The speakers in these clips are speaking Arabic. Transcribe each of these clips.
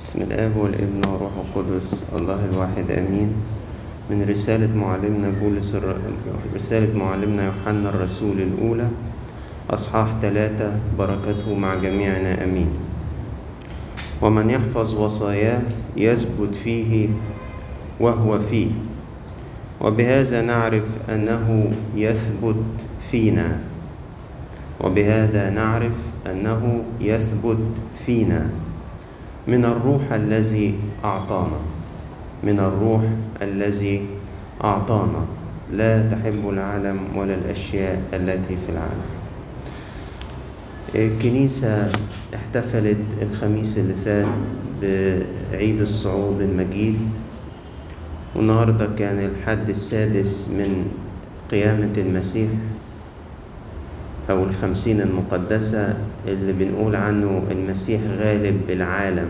بسم الآب والابن والروح القدس الله الواحد آمين. من رسالة معلمنا بولس الر... رسالة معلمنا يوحنا الرسول الأولى أصحاح ثلاثة بركته مع جميعنا آمين. ومن يحفظ وصاياه يثبت فيه وهو فيه. وبهذا نعرف أنه يثبت فينا. وبهذا نعرف أنه يثبت فينا. من الروح الذي أعطانا. من الروح الذي أعطانا. لا تحب العالم ولا الأشياء التي في العالم. الكنيسة احتفلت الخميس اللي فات بعيد الصعود المجيد. والنهاردة كان الحد السادس من قيامة المسيح. أو الخمسين المقدسة اللي بنقول عنه المسيح غالب العالم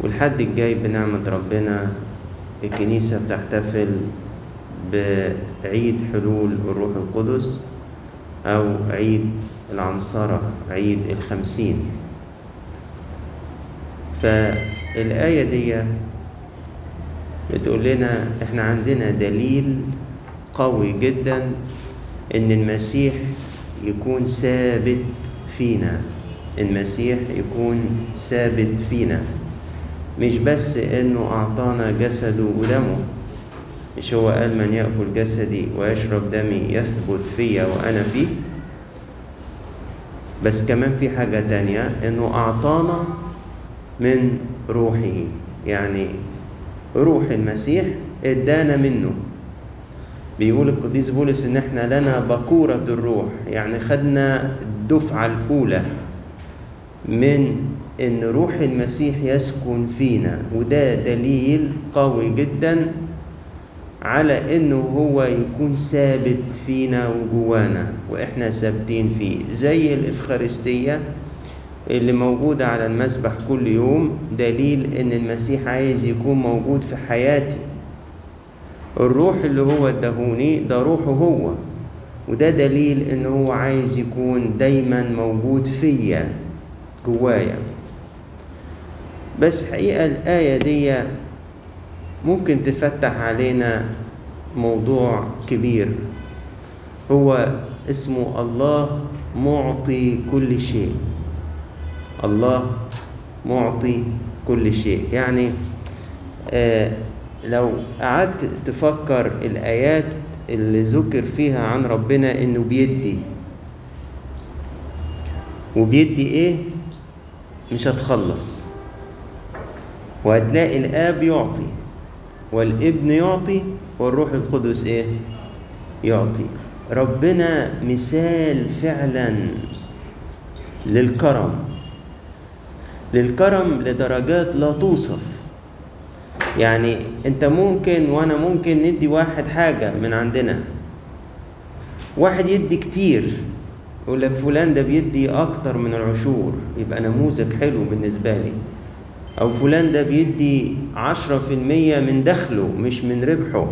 والحد الجاي بنعمة ربنا الكنيسة بتحتفل بعيد حلول الروح القدس أو عيد العنصرة عيد الخمسين. فالآية دي بتقول لنا إحنا عندنا دليل قوي جدا إن المسيح يكون ثابت فينا. المسيح يكون ثابت فينا. مش بس إنه أعطانا جسده ودمه مش هو قال من يأكل جسدي ويشرب دمي يثبت فيا وأنا فيه. بس كمان في حاجة تانية إنه أعطانا من روحه. يعني روح المسيح إدانا منه. بيقول القديس بولس إن إحنا لنا بكورة الروح. يعني خدنا الدفعة الأولى من إن روح المسيح يسكن فينا وده دليل قوي جدا على إنه هو يكون ثابت فينا وجوانا وإحنا ثابتين فيه. زي الإفخارستية اللي موجودة على المسبح كل يوم دليل إن المسيح عايز يكون موجود في حياتي. الروح اللي هو ادهوني ده روحه هو. وده دليل إن هو عايز يكون دايما موجود فيا جوايا. بس حقيقة الآية دي ممكن تفتح علينا موضوع كبير. هو اسمه الله معطي كل شيء. الله معطي كل شيء. يعني آه لو قعدت تفكر الآيات اللي ذكر فيها عن ربنا إنه بيدي. وبيدي إيه؟ مش هتخلص. وهتلاقي الآب يعطي والابن يعطي والروح القدس إيه؟ يعطي. ربنا مثال فعلا للكرم. للكرم لدرجات لا توصف. يعني انت ممكن وأنا ممكن ندي واحد حاجة من عندنا. واحد يدي كتير يقول لك فلان ده بيدي أكتر من العشور يبقى نموذج حلو بالنسبة لي. أو فلان ده بيدي عشرة في المية من دخله مش من ربحه.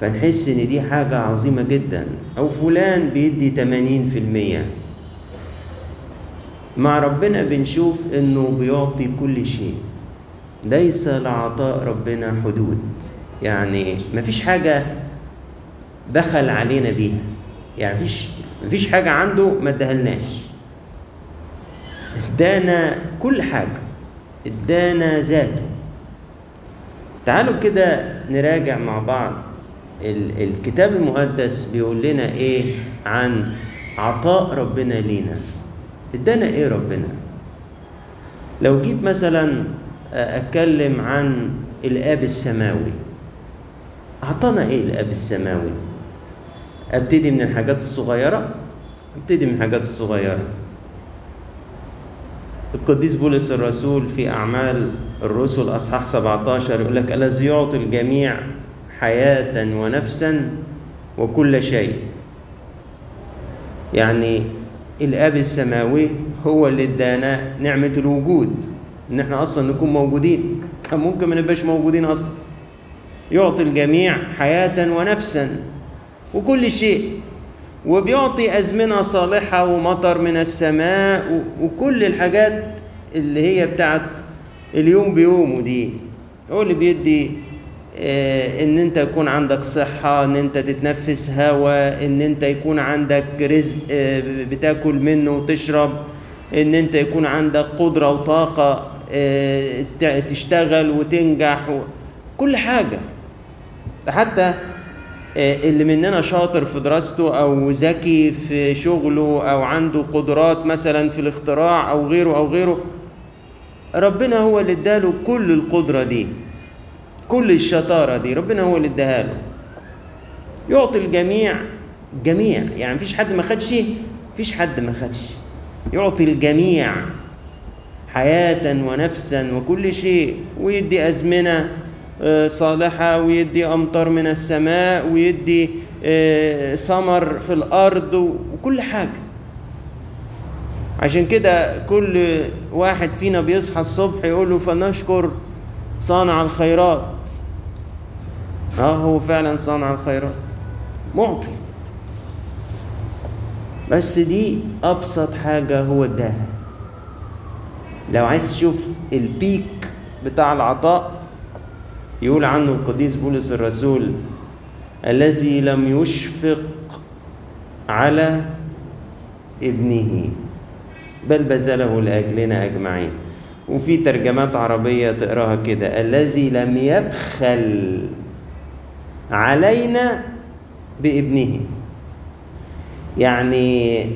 فنحس إن دي حاجة عظيمة جدا. أو فلان بيدي تمانين في المية. مع ربنا بنشوف إنه بيعطي كل شيء. ليس لعطاء ربنا حدود. يعني مفيش حاجة بخل علينا بيها. يعني مفيش مفيش حاجة عنده ما ادهلناش. ادانا كل حاجة. ادانا ذاته. تعالوا كده نراجع مع بعض ال الكتاب المقدس بيقول لنا إيه عن عطاء ربنا لينا. ادانا إيه ربنا؟ لو جيت مثلا أتكلم عن الآب السماوي. أعطانا إيه الآب السماوي؟ أبتدي من الحاجات الصغيرة؟ أبتدي من الحاجات الصغيرة. القديس بولس الرسول في أعمال الرسل أصحاح 17 يقول لك الذي يعطي الجميع حياة ونفسا وكل شيء؟ يعني الآب السماوي هو اللي ادانا نعمة الوجود. إن إحنا أصلا نكون موجودين. كان ممكن ما نبقاش موجودين أصلا. يعطي الجميع حياة ونفسا وكل شيء. وبيعطي أزمنة صالحة ومطر من السماء وكل الحاجات اللي هي بتاعت اليوم بيومه دي. هو اللي بيدي آه، إن أنت يكون عندك صحة إن أنت تتنفس هواء إن أنت يكون عندك رزق آه، بتاكل منه وتشرب إن أنت يكون عندك قدرة وطاقة. تشتغل وتنجح. كل حاجة حتى آه، اللي مننا شاطر في دراسته أو ذكي في شغله أو عنده قدرات مثلا في الاختراع أو غيره أو غيره ربنا هو اللي اداله كل القدرة دي كل الشطارة دي ربنا هو اللي اداها له يعطي الجميع جميع يعني مفيش حد ما خدش مفيش حد ما خدش يعطي الجميع حياة ونفسا وكل شيء. ويدي أزمنة آه، صالحة. ويدي أمطار من السماء. ويدي آه، ثمر في الأرض. وكل حاجة. عشان كده كل واحد فينا بيصحى الصبح يقول له فنشكر صانع الخيرات. آه هو فعلا صانع الخيرات. معطي. بس دي أبسط حاجة هو اداها. لو عايز تشوف البيك بتاع العطاء يقول عنه القديس بولس الرسول الذي لم يشفق على ابنه بل بذله لأجلنا أجمعين. وفي ترجمات عربية تقراها كده الذي لم يبخل علينا بابنه. يعني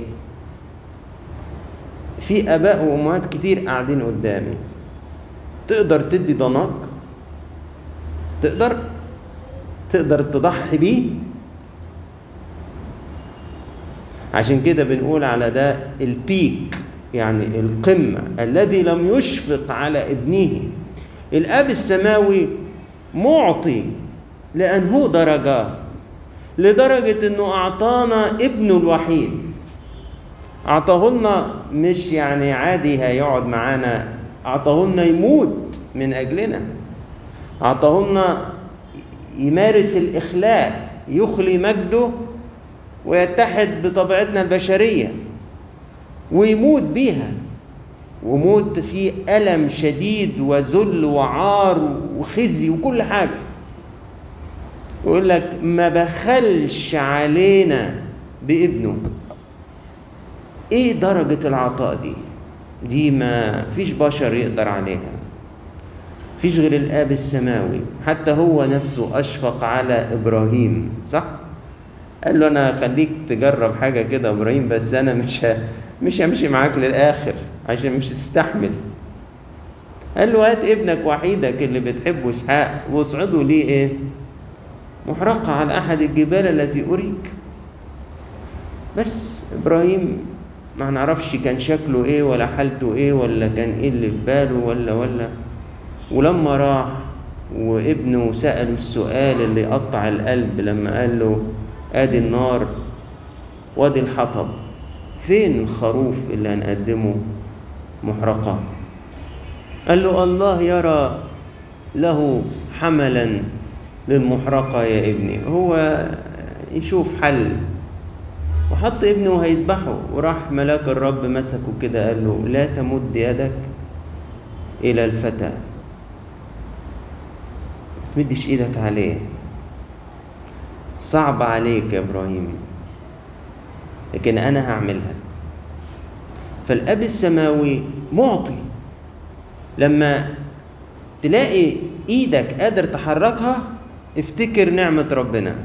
في آباء وأمهات كتير قاعدين قدامي. تقدر تدي ضناك تقدر؟ تقدر تضحي بيه؟ عشان كده بنقول على ده البيك يعني القمة الذي لم يشفق على ابنه. الأب السماوي معطي لأنه درجة لدرجة أنه أعطانا ابنه الوحيد. أعطاه لنا مش يعني عادي هيقعد معانا. أعطاه لنا يموت من أجلنا. أعطاه لنا يمارس الإخلاء يخلي مجده ويتحد بطبيعتنا البشرية ويموت بيها. وموت فيه ألم شديد وذل وعار وخزي وكل حاجة. يقول لك ما بخلش علينا بابنه. إيه درجة العطاء دي؟ دي ما فيش بشر يقدر عليها. فيش غير الآب السماوي. حتى هو نفسه أشفق على إبراهيم صح؟ قال له أنا خليك تجرب حاجة كده يا إبراهيم بس أنا مش ه... مش همشي معاك للآخر عشان مش تستحمل قال له هات ابنك وحيدك اللي بتحبه إسحاق واصعده ليه إيه؟ محرقة على أحد الجبال التي أريك. بس إبراهيم ما نعرفش كان شكله إيه ولا حالته إيه ولا كان إيه اللي في باله ولا ولا. ولما راح وابنه سأله السؤال اللي يقطع القلب لما قال له آدي النار وادي الحطب فين الخروف اللي هنقدمه؟ محرقة. قال له الله يرى له حملا للمحرقة يا ابني هو يشوف حل. وحط ابنه هيذبحه وراح ملاك الرب مسكه كده قال له لا تمد يدك إلى الفتى. تمدش إيدك عليه. صعب عليك يا إبراهيم. لكن أنا هعملها. فالأب السماوي معطي. لما تلاقي إيدك قادر تحركها افتكر نعمة ربنا.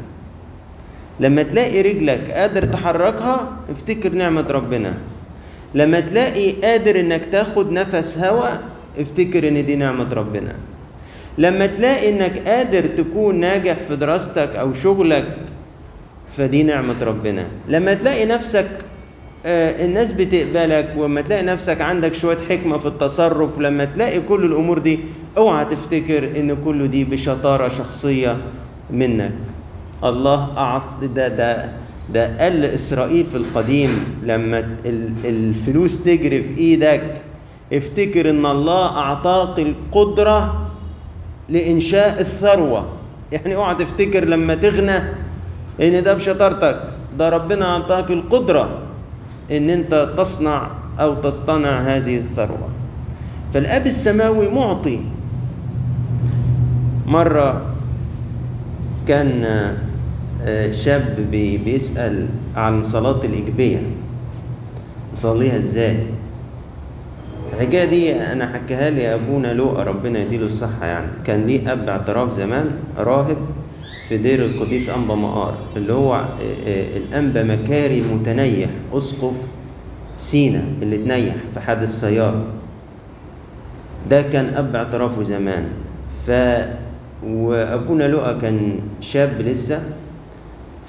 لما تلاقي رجلك قادر تحركها افتكر نعمة ربنا. لما تلاقي قادر إنك تاخد نفس هواء افتكر إن دي نعمة ربنا. لما تلاقي إنك قادر تكون ناجح في دراستك أو شغلك فدي نعمة ربنا. لما تلاقي نفسك آه، الناس بتقبلك وما تلاقي نفسك عندك شوية حكمة في التصرف لما تلاقي كل الأمور دي أوعى تفتكر إن كل دي بشطارة شخصية منك. الله أعط ده ده ده قال لإسرائيل في القديم لما ال- الفلوس تجري في إيدك افتكر إن الله أعطاك القدرة لإنشاء الثروة. يعني اوعى تفتكر لما تغنى إن ده بشطارتك ده ربنا أعطاك القدرة إن أنت تصنع أو تصطنع هذه الثروة. فالأب السماوي معطي مرة كان آه، شاب بي- بيسأل عن صلاة الإجبية. نصليها إزاي؟ الحكاية دي أنا حكاها لي أبونا لؤى ربنا يديله الصحة يعني. كان ليه أب اعتراف زمان راهب في دير القديس أنبا مقار اللي هو آه، آه، الأنبا مكاري المتنيح أسقف سينا اللي تنيح في حادث سياره ده كان أب اعترافه زمان. ف وأبونا لؤى كان شاب لسه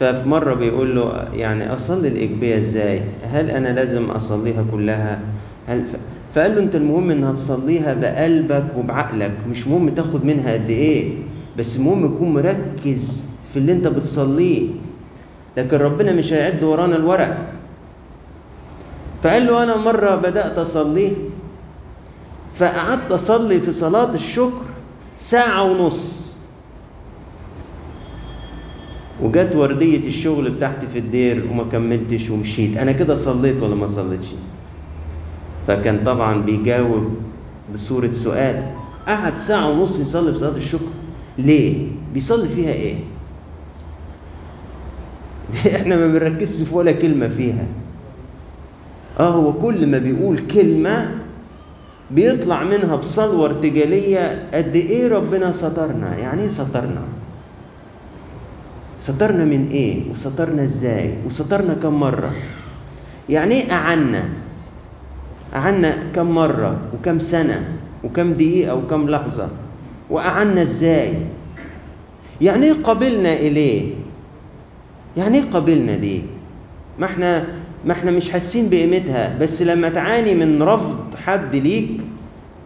ففي مرة بيقول له يعني أصلي الإجبية إزاي؟ هل أنا لازم أصليها كلها؟ هل ف... فقال له أنت المهم إنها تصليها بقلبك وبعقلك مش مهم تاخد منها قد إيه بس المهم تكون مركز في اللي أنت بتصليه لكن ربنا مش هيعد ورانا الورق فقال له أنا مرة بدأت أصليه فقعدت أصلي في صلاة الشكر ساعة ونص. وجت وردية الشغل بتاعتي في الدير وما كملتش ومشيت. أنا كده صليت ولا ما صليتش؟ فكان طبعا بيجاوب بصورة سؤال. قعد ساعة ونص يصلي في صلاة الشكر. ليه؟ بيصلي فيها إيه؟ إحنا ما بنركزش في ولا كلمة فيها. آه هو كل ما بيقول كلمة بيطلع منها بصلوة ارتجالية قد إيه ربنا سترنا يعني إيه سترنا؟ سترنا من إيه؟ وسترنا إزاي؟ وسترنا كم مرة؟ يعني إيه أعنا؟ أعنا كم مرة؟ وكم سنة؟ وكم دقيقة؟ وكم لحظة؟ وأعنا إزاي؟ يعني إيه قبلنا إليه؟ يعني إيه قبلنا دي ما إحنا ما إحنا مش حاسين بقيمتها بس لما تعاني من رفض حد ليك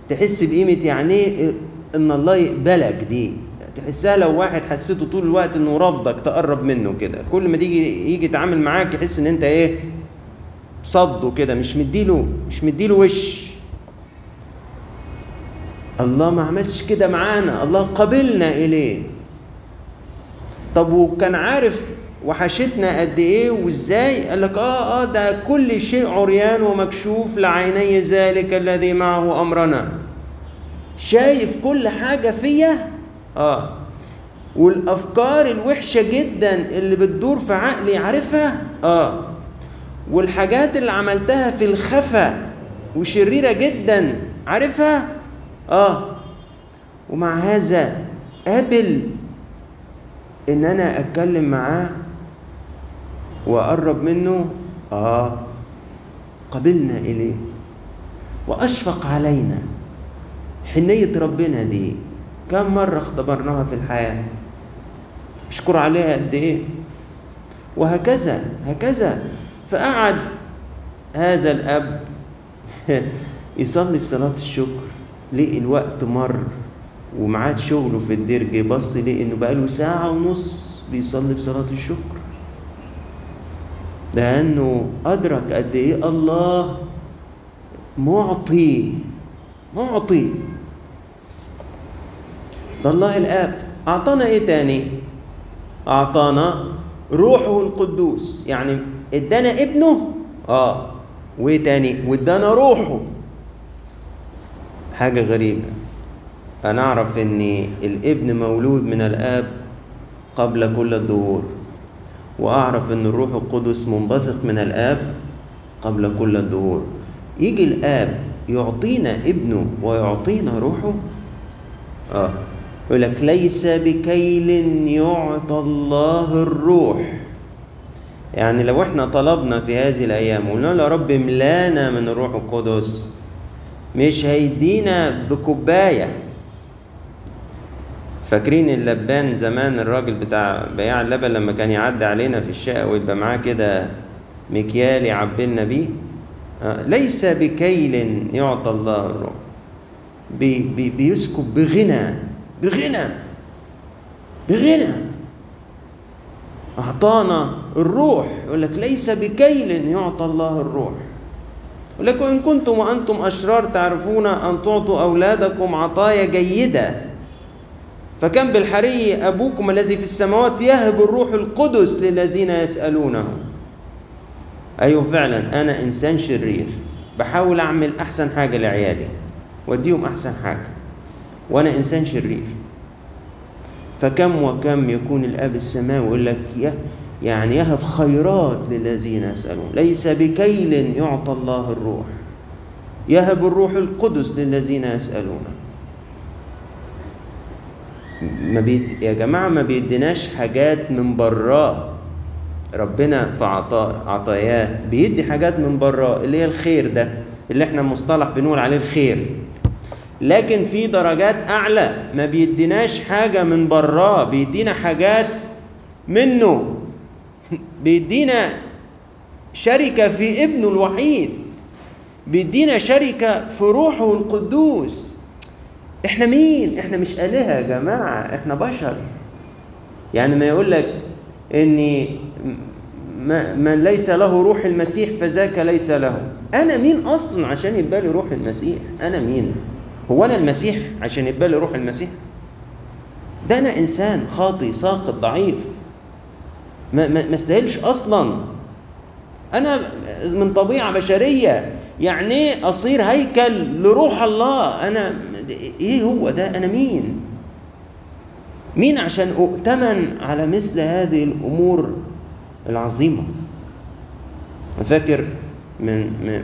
تحس بقيمة يعني إيه؟ إن الله يقبلك دي. تحسها لو واحد حسيته طول الوقت إنه رافضك تقرب منه كده. كل ما تيجي يجي يتعامل معاك يحس إن أنت إيه؟ صده كده مش مديله مش مديله وش. الله ما عملش كده معانا الله قبلنا إليه. طب وكان عارف وحشتنا قد إيه وإزاي؟ قال لك آه آه ده كل شيء عريان ومكشوف لعيني ذلك الذي معه أمرنا. شايف كل حاجة فيا؟ آه. والأفكار الوحشة جدا اللي بتدور في عقلي عارفها؟ آه. والحاجات اللي عملتها في الخفا وشريرة جدا عارفها؟ آه. ومع هذا قابل إن أنا أتكلم معاه واقرب منه آه قبلنا إليه. وأشفق علينا. حنية ربنا دي. كم مرة اختبرناها في الحياة؟ أشكر عليها قد إيه؟ وهكذا هكذا. فقعد هذا الأب يصلي في صلاة الشكر. لقي الوقت مر ومعاد شغله في الدير جه بص لقي إنه بقاله ساعة ونص بيصلي في صلاة الشكر. لأنه أدرك قد إيه الله معطي معطي. ده الله الآب. أعطانا إيه تاني؟ أعطانا روحه القدوس. يعني إدانا ابنه؟ آه. وإيه تاني؟ وإدانا روحه. حاجة غريبة. أنا أعرف إن الابن مولود من الآب قبل كل الدهور. وأعرف إن الروح القدس منبثق من الآب قبل كل الدهور. يجي الآب يعطينا ابنه ويعطينا روحه؟ آه. يقول لك ليس بكيل يعطى الله الروح. يعني لو إحنا طلبنا في هذه الأيام وقلنا يا رب املانا من الروح القدس مش هيدينا بكوباية. فاكرين اللبان زمان الراجل بتاع بياع اللبن لما كان يعدي علينا في الشقة ويبقى معاه كده مكيال يعبلنا بيه آه ليس بكيل يعطى الله الروح بي بي بيسكب بغنى بغنى بغنى. أعطانا الروح. يقول لك ليس بكيل يعطى الله الروح. يقول لك وإن كنتم وأنتم أشرار تعرفون أن تعطوا أولادكم عطايا جيدة. فكم بالحري أبوكم الذي في السماوات يهب الروح القدس للذين يسألونه. أيوة فعلا أنا إنسان شرير. بحاول أعمل أحسن حاجة لعيالي. واديهم أحسن حاجة. وأنا إنسان شرير. فكم وكم يكون الأب السماوي يقول لك يا يعني يهب خيرات للذين يسألون. ليس بكيل يعطى الله الروح. يهب الروح القدس للذين يسألونه. ما بيد... يا جماعة ما بيديناش حاجات من براه ربنا في عطاء عطاياه. بيدي حاجات من براه اللي هي الخير ده اللي إحنا مصطلح بنقول عليه الخير. لكن في درجات أعلى. ما بيديناش حاجة من براه بيدينا حاجات منه. بيدينا شركة في ابنه الوحيد. بيدينا شركة في روحه القدوس. إحنا مين؟ إحنا مش آلهة يا جماعة إحنا بشر. يعني ما يقول لك اني من ليس له روح المسيح فذاك ليس له. أنا مين أصلا عشان يبقى لي روح المسيح؟ أنا مين؟ هو أنا المسيح عشان يبقى لي روح المسيح؟ ده أنا إنسان خاطي ساقط ضعيف. ما ما استاهلش أصلا. أنا من طبيعة بشرية يعني أصير هيكل لروح الله. أنا إيه هو ده؟ أنا مين؟ مين عشان أؤتمن على مثل هذه الأمور العظيمة؟ فاكر من, من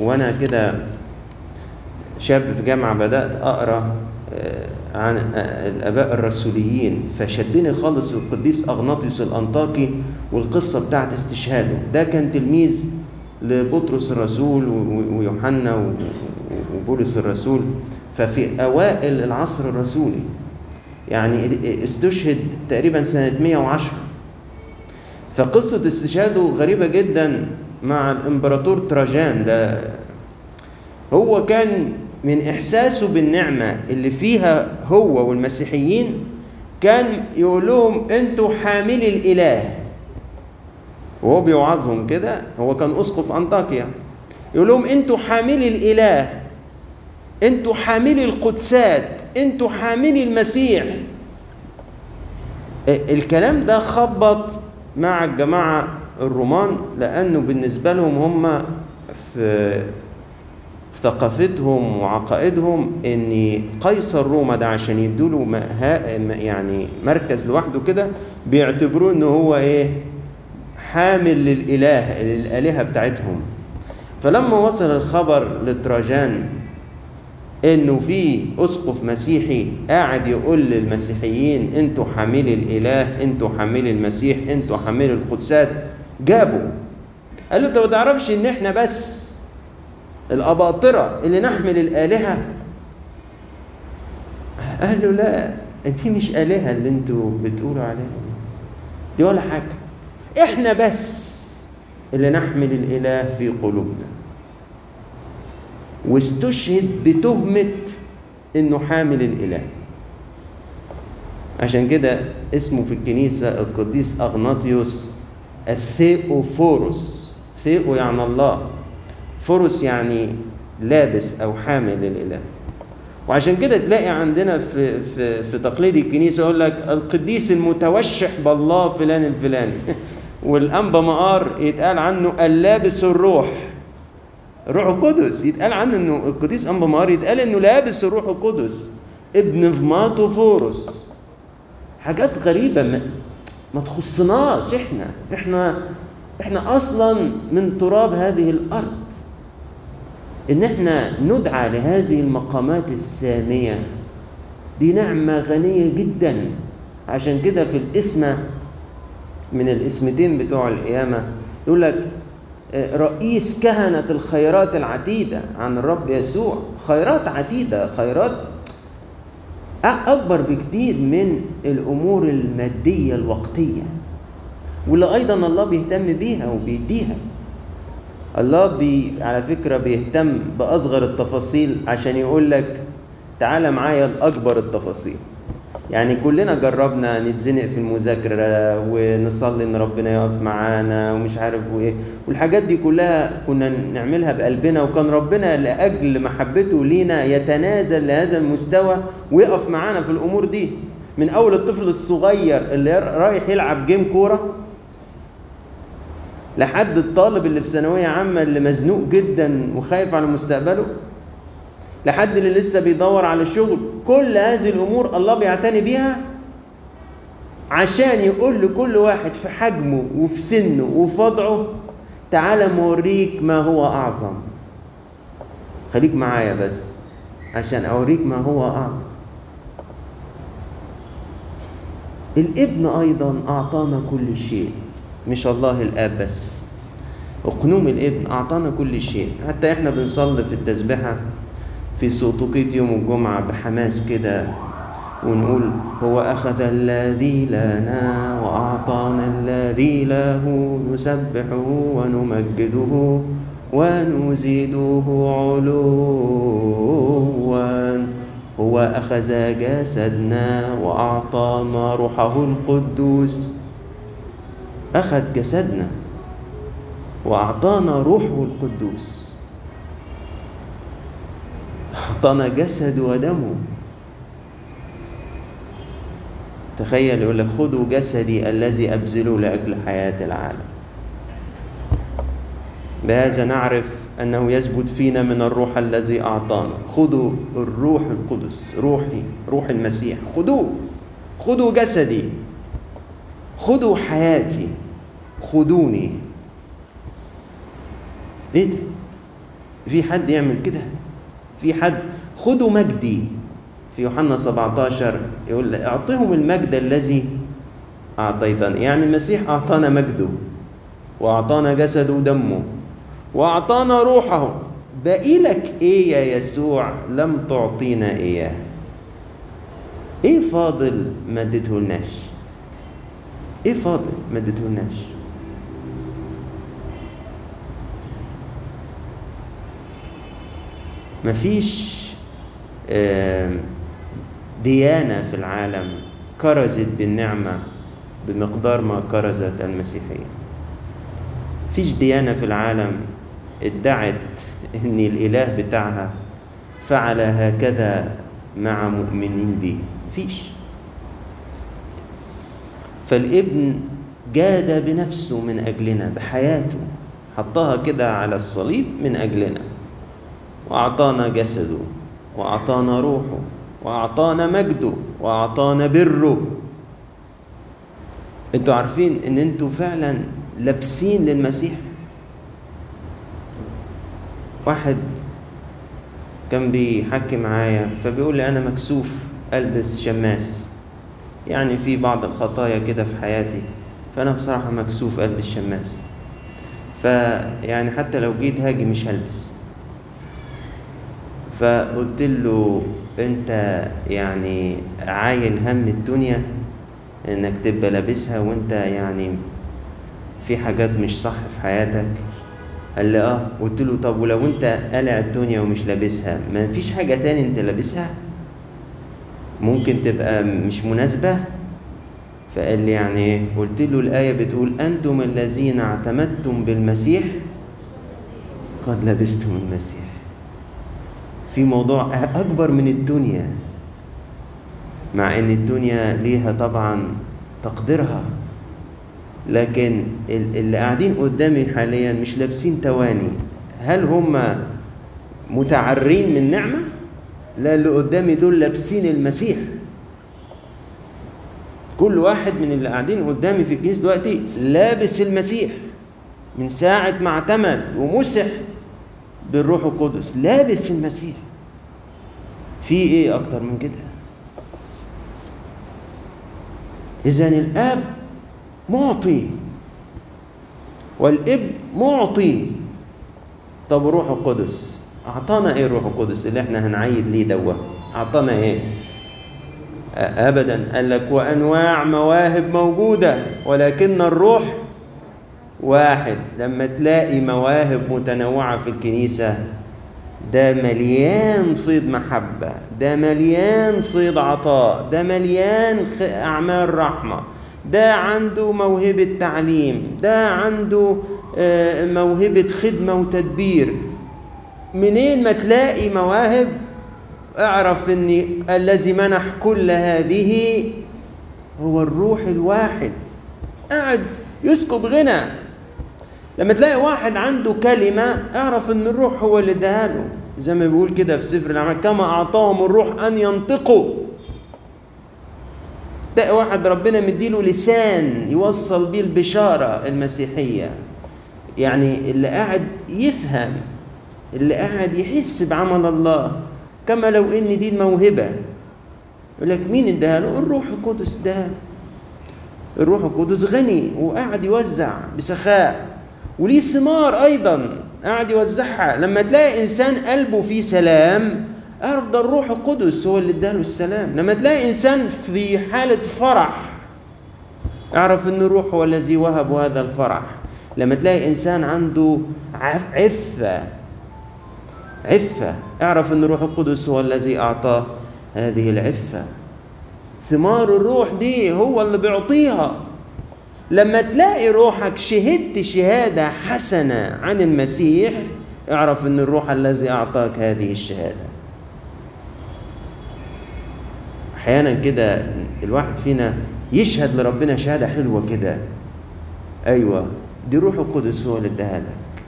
وأنا كده شاب في جامعة بدأت أقرأ عن الآباء الرسوليين فشدني خالص القديس أغناطيوس الأنطاكي والقصة بتاعت استشهاده. ده كان تلميذ لبطرس الرسول ويوحنا وبولس الرسول. ففي أوائل العصر الرسولي يعني استشهد تقريبا سنة 110 فقصة استشهاده غريبة جدا مع الإمبراطور تراجان. ده هو كان من إحساسه بالنعمة اللي فيها هو والمسيحيين كان يقول لهم أنتوا حاملي الإله. وهو بيوعظهم كده هو كان أسقف أنطاكيا. يقول لهم أنتوا حاملي الإله. أنتوا حاملي القدسات أنتوا حاملي المسيح. الكلام ده خبط مع الجماعة الرومان لأنه بالنسبة لهم هم في ثقافتهم وعقائدهم إن قيصر روما ده عشان يدوله يعني مركز لوحده كده بيعتبروه ان هو إيه حامل للإله للآلهة بتاعتهم. فلما وصل الخبر لتراجان إنه في أسقف مسيحي قاعد يقول للمسيحيين أنتوا حاملي الإله أنتوا حاملي المسيح أنتوا حاملي القدسات. جابوا قال له أنت ما تعرفش إن إحنا بس الأباطرة اللي نحمل الآلهة؟ قال له لا دي مش آلهة اللي أنتوا بتقولوا عليها دي ولا حاجة. إحنا بس اللي نحمل الإله في قلوبنا. واستشهد بتهمة إنه حامل الإله. عشان كده اسمه في الكنيسة القديس أغناطيوس الثيوفوروس ثيو يعني الله. فرس يعني لابس أو حامل للاله وعشان كده تلاقي عندنا في في في تقليد الكنيسة يقول لك القديس المتوشح بالله فلان الفلاني. والأنبا مقار يتقال عنه اللابس الروح. الروح القدس. يتقال عنه إنه القديس انبا مقار يتقال إنه لابس الروح القدس. ابن بنيفماتوفوروس حاجات غريبة. ما, ما تخصناش إحنا. إحنا إحنا أصلا من تراب هذه الأرض. إن إحنا ندعى لهذه المقامات السامية دي نعمة غنية جدا. عشان كده في الاسم من الاسمتين بتوع القيامة يقول لك رئيس كهنة الخيرات العتيده عن الرب يسوع. خيرات عتيده خيرات أكبر بكتير من الأمور المادية الوقتية واللي أيضا الله بيهتم بيها وبيديها. الله بي على فكرة بيهتم بأصغر التفاصيل عشان يقول لك تعالى معايا لأكبر التفاصيل. يعني كلنا جربنا نتزنق في المذاكرة ونصلي إن ربنا يقف معانا ومش عارف وإيه. والحاجات دي كلها كنا نعملها بقلبنا وكان ربنا لأجل محبته لينا يتنازل لهذا المستوى ويقف معانا في الأمور دي. من أول الطفل الصغير اللي رايح يلعب جيم كورة لحد الطالب اللي في ثانوية عامة اللي مزنوق جدا وخايف على مستقبله لحد اللي لسه بيدور على الشغل. كل هذه الأمور الله بيعتني بيها عشان يقول لكل واحد في حجمه وفي سنه وفي وضعه تعالى موريك ما هو أعظم. خليك معايا بس عشان أوريك ما هو أعظم. الابن أيضا أعطانا كل شيء. مش الله الآب بس. اقنوم الابن أعطانا كل شيء. حتى إحنا بنصلي في التسبيحة في سوطوكية يوم الجمعة بحماس كده ونقول هو أخذ الذي لنا وأعطانا الذي له نسبحه ونمجده ونزيده علوا. هو أخذ جسدنا وأعطانا روحه القدوس. أخذ جسدنا وأعطانا روحه القدوس. أعطانا جسد ودمه. تخيل يقول لك خذوا جسدي الذي أبذله لأجل حياة العالم. بهذا نعرف أنه يثبت فينا من الروح الذي أعطانا. خذوا الروح القدس روحي روح المسيح. خذوه خذوا جسدي. خذوا حياتي. خذوني. إيه ده؟ في حد يعمل كده؟ في حد. خذوا مجدي. في يوحنا 17 يقول أعطيهم المجد الذي اعطيتني يعني المسيح أعطانا مجده وأعطانا جسده ودمه وأعطانا روحه. باقي لك إيه يا يسوع؟ لم تعطينا إياه. إيه فاضل ما اديتهولناش إيه فاضل ما اديتهولناش مفيش ديانة في العالم كرزت بالنعمة بمقدار ما كرزت المسيحية. فيش ديانة في العالم ادعت إن الإله بتاعها فعل هكذا مع مؤمنين به فيش فالابن جاد بنفسه من أجلنا بحياته حطها كده على الصليب من أجلنا. وأعطانا جسده وأعطانا روحه وأعطانا مجده وأعطانا بره. أنتوا عارفين إن أنتوا فعلا لابسين للمسيح؟ واحد كان بيحكي معايا فبيقول لي أنا مكسوف ألبس شماس. يعني في بعض الخطايا كده في حياتي فأنا بصراحة مكسوف ألبس شماس. فيعني حتى لو جيت هاجي مش هلبس. فقلت له انت يعني عايل هم الدنيا انك تبقى لابسها وانت يعني في حاجات مش صح في حياتك؟ قال لي آه. قلت له طب ولو انت قلع الدنيا ومش لابسها ما فيش حاجة تاني انت لابسها؟ ممكن تبقى مش مناسبة؟ فقال لي يعني إيه؟ قلت له الآية بتقول أنتم الذين اعتمدتم بالمسيح قد لبستم المسيح. في موضوع أكبر من الدنيا مع إن الدنيا ليها طبعا تقديرها لكن اللي قاعدين قدامي حاليا مش لابسين تواني. هل هم متعرين من نعمة؟ لا اللي قدامي دول لابسين المسيح. كل واحد من اللي قاعدين قدامي في الكنيسة دلوقتي لابس المسيح من ساعة ما اعتمد ومسح. بالروح القدس. لابس المسيح. في إيه أكتر من كده؟ إذا الآب معطي والابن معطي. طب الروح القدس أعطانا إيه الروح القدس اللي إحنا هنعيد ليه دوة؟ أعطانا إيه؟ ابدا. قال لك وأنواع مواهب موجودة ولكن الروح واحد لما تلاقي مواهب متنوعة في الكنيسة ده مليان فيض محبة ده مليان فيض عطاء ده مليان أعمال رحمة ده عنده موهبة تعليم ده عنده موهبة خدمة وتدبير. منين ما تلاقي مواهب اعرف ان الذي منح كل هذه هو الروح الواحد. قاعد يسكب غنى. لما تلاقي واحد عنده كلمة اعرف إن الروح هو اللي اداها له زي ما بيقول كده في سفر الأعمال كما أعطاهم الروح أن ينطقوا. تلاقي واحد ربنا مديله لسان يوصل بيه البشارة المسيحية. يعني اللي قاعد يفهم اللي قاعد يحس بعمل الله. كما لو إن دي الموهبة. يقول لك مين اداها له الروح القدس اداها. الروح القدس غني وقاعد يوزع بسخاء. وليه ثمار أيضا. قاعد يوزعها. لما تلاقي إنسان قلبه فيه سلام اعرف ده الروح القدس هو اللي اداله السلام. لما تلاقي إنسان في حالة فرح اعرف إن الروح هو الذي وهب هذا الفرح. لما تلاقي إنسان عنده عف- عفة عفة اعرف إن الروح القدس هو الذي اعطاه هذه العفة. ثمار الروح دي هو اللي بيعطيها. لما تلاقي روحك شهدت شهادة حسنة عن المسيح اعرف إن الروح الذي أعطاك هذه الشهادة. أحيانا كده الواحد فينا يشهد لربنا شهادة حلوة كده. أيوه دي روح القدس هو اللي اداها لك.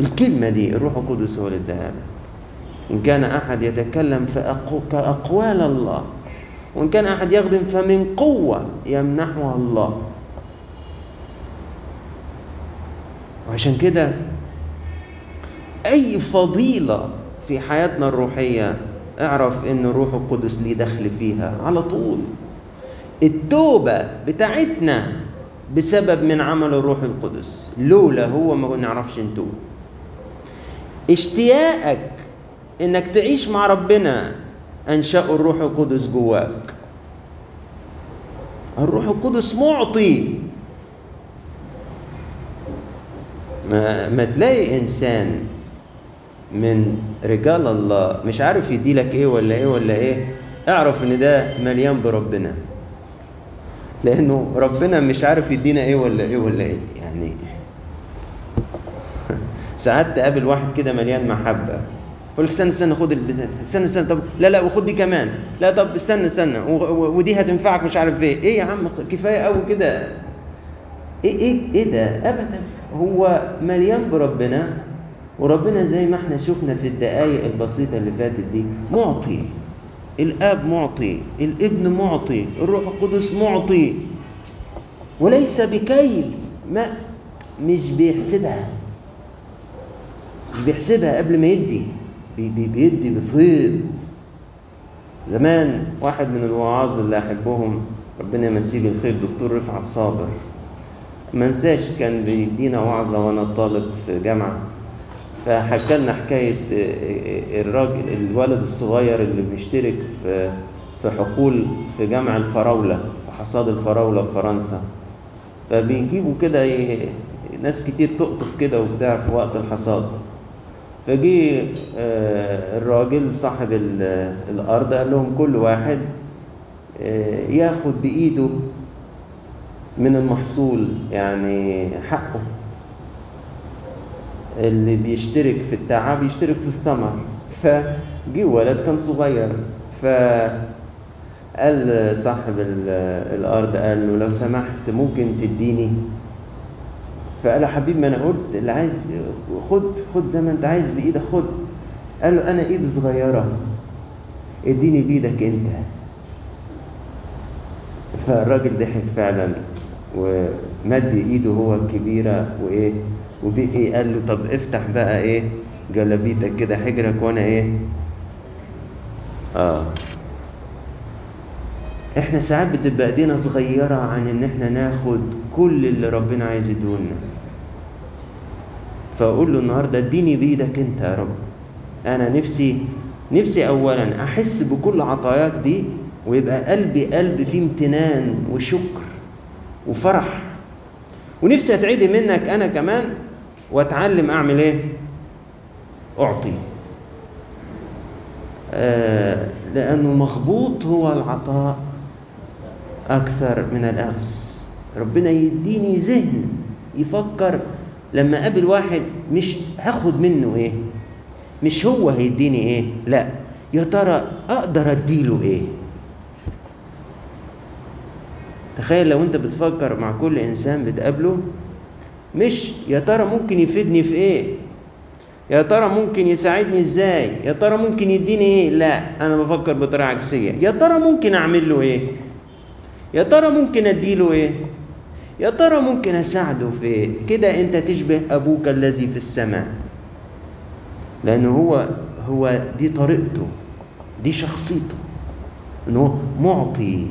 الكلمة دي الروح القدس هو اللي لك. إن كان أحد يتكلم فأقو كأقوال الله. وإن كان أحد يخدم فمن قوة يمنحها الله. وعشان كده أي فضيلة في حياتنا الروحية اعرف إن الروح القدس ليه دخل فيها على طول. التوبة بتاعتنا بسبب من عمل الروح القدس. لولا هو ما نعرفش نتوب. اشتياقك إنك تعيش مع ربنا أنشأ الروح القدس جواك. الروح القدس معطي. ما, ما تلاقي إنسان من رجال الله مش عارف يدي لك إيه ولا إيه ولا إيه اعرف إن ده مليان بربنا. لأنه ربنا مش عارف يدينا إيه ولا إيه ولا إيه يعني. ساعات تقابل واحد كده مليان محبة. يقول لك استنى استنى خد استنى استنى طب لا لا وخد دي كمان. لا طب استنى استنى ودي هتنفعك مش عارف إيه. إيه يا عم كفاية قوي كده. إيه إيه إيه ده؟ ابدا. هو مليان بربنا وربنا زي ما إحنا شفنا في الدقائق البسيطة اللي فاتت دي معطي. الأب معطي الابن معطي الروح القدس معطي. وليس بكيل ما مش بيحسبها. مش بيحسبها قبل ما يدي. بي بي بيدي بفيض زمان واحد من الوعاظ اللي أحبهم ربنا يمسيه بالخير دكتور رفعت صابر. ما انساش كان بيدينا وعظة وأنا طالب في جامعة. فحكى لنا حكاية الراجل الولد الصغير اللي بيشترك في في حقول في جمع الفراولة في حصاد الفراولة في فرنسا. فبيجيبوا كده ناس كتير تقطف كده وبتاع في وقت الحصاد. فجي آه، الراجل صاحب ال- الأرض قال لهم كل واحد آه، ياخد بإيده من المحصول يعني حقه. اللي بيشترك في التعب يشترك في الثمر. فجي ولد كان صغير ف قال صاحب ال- الأرض قال له لو سمحت ممكن تديني؟ فقال له حبيبي ما أنا قلت اللي عايز خد خد زي ما أنت عايز بإيدك خد. قال له أنا ايدي صغيرة إديني بإيدك أنت. فالراجل ضحك فعلا ومد إيده هو الكبيره وإيه وبقي قال له طب افتح بقى إيه جلابيتك كده حجرك وأنا إيه. آه. إحنا ساعات بتبقى إيدينا صغيرة عن إن إحنا ناخد كل اللي ربنا عايز يدولنا فأقول له النهارده اديني بإيدك أنت يا رب. أنا نفسي نفسي اولا أحس بكل عطاياك دي ويبقى قلبي قلب فيه امتنان وشكر وفرح. ونفسي أتعدي منك أنا كمان وأتعلم أعمل إيه؟ أعطي. آه لأنه مخبوط هو العطاء أكثر من الأخذ. ربنا يديني ذهن يفكر لما أقابل واحد مش هاخد منه إيه؟ مش هو هيديني إيه؟ لا. يا ترى أقدر أديله إيه؟ تخيل لو أنت بتفكر مع كل إنسان بتقابله مش يا ترى ممكن يفيدني في إيه؟ يا ترى ممكن يساعدني إزاي؟ يا ترى ممكن يديني إيه؟ لا. أنا بفكر بطريقة عكسية. يا ترى ممكن أعمل له إيه؟ يا ترى ممكن أديله إيه؟ يا ترى ممكن أساعده في كده؟ أنت تشبه أبوك الذي في السماء. لأنه هو هو دي طريقته دي شخصيته إنه معطي.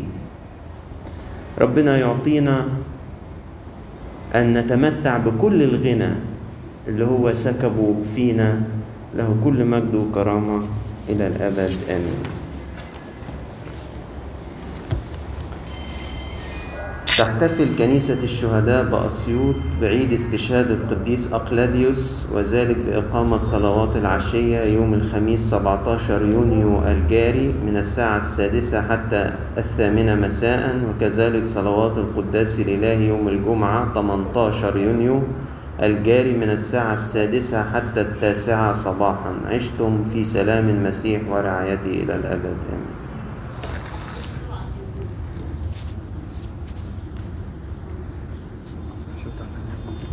ربنا يعطينا أن نتمتع بكل الغنى اللي هو سكبه فينا. له كل مجد وكرامة إلى الأبد. آمين. تحتفل كنيسة الشهداء بأسيوط بعيد استشهاد القديس أقلاديوس وذلك بإقامة صلوات العشية يوم الخميس 17 يونيو الجاري من الساعة السادسة حتى الثامنة مساء وكذلك صلوات القداس الإلهي يوم الجمعة 18 يونيو الجاري من الساعة السادسة حتى التاسعة صباحا. عشتم في سلام المسيح ورعايته إلى الأبد. آمين.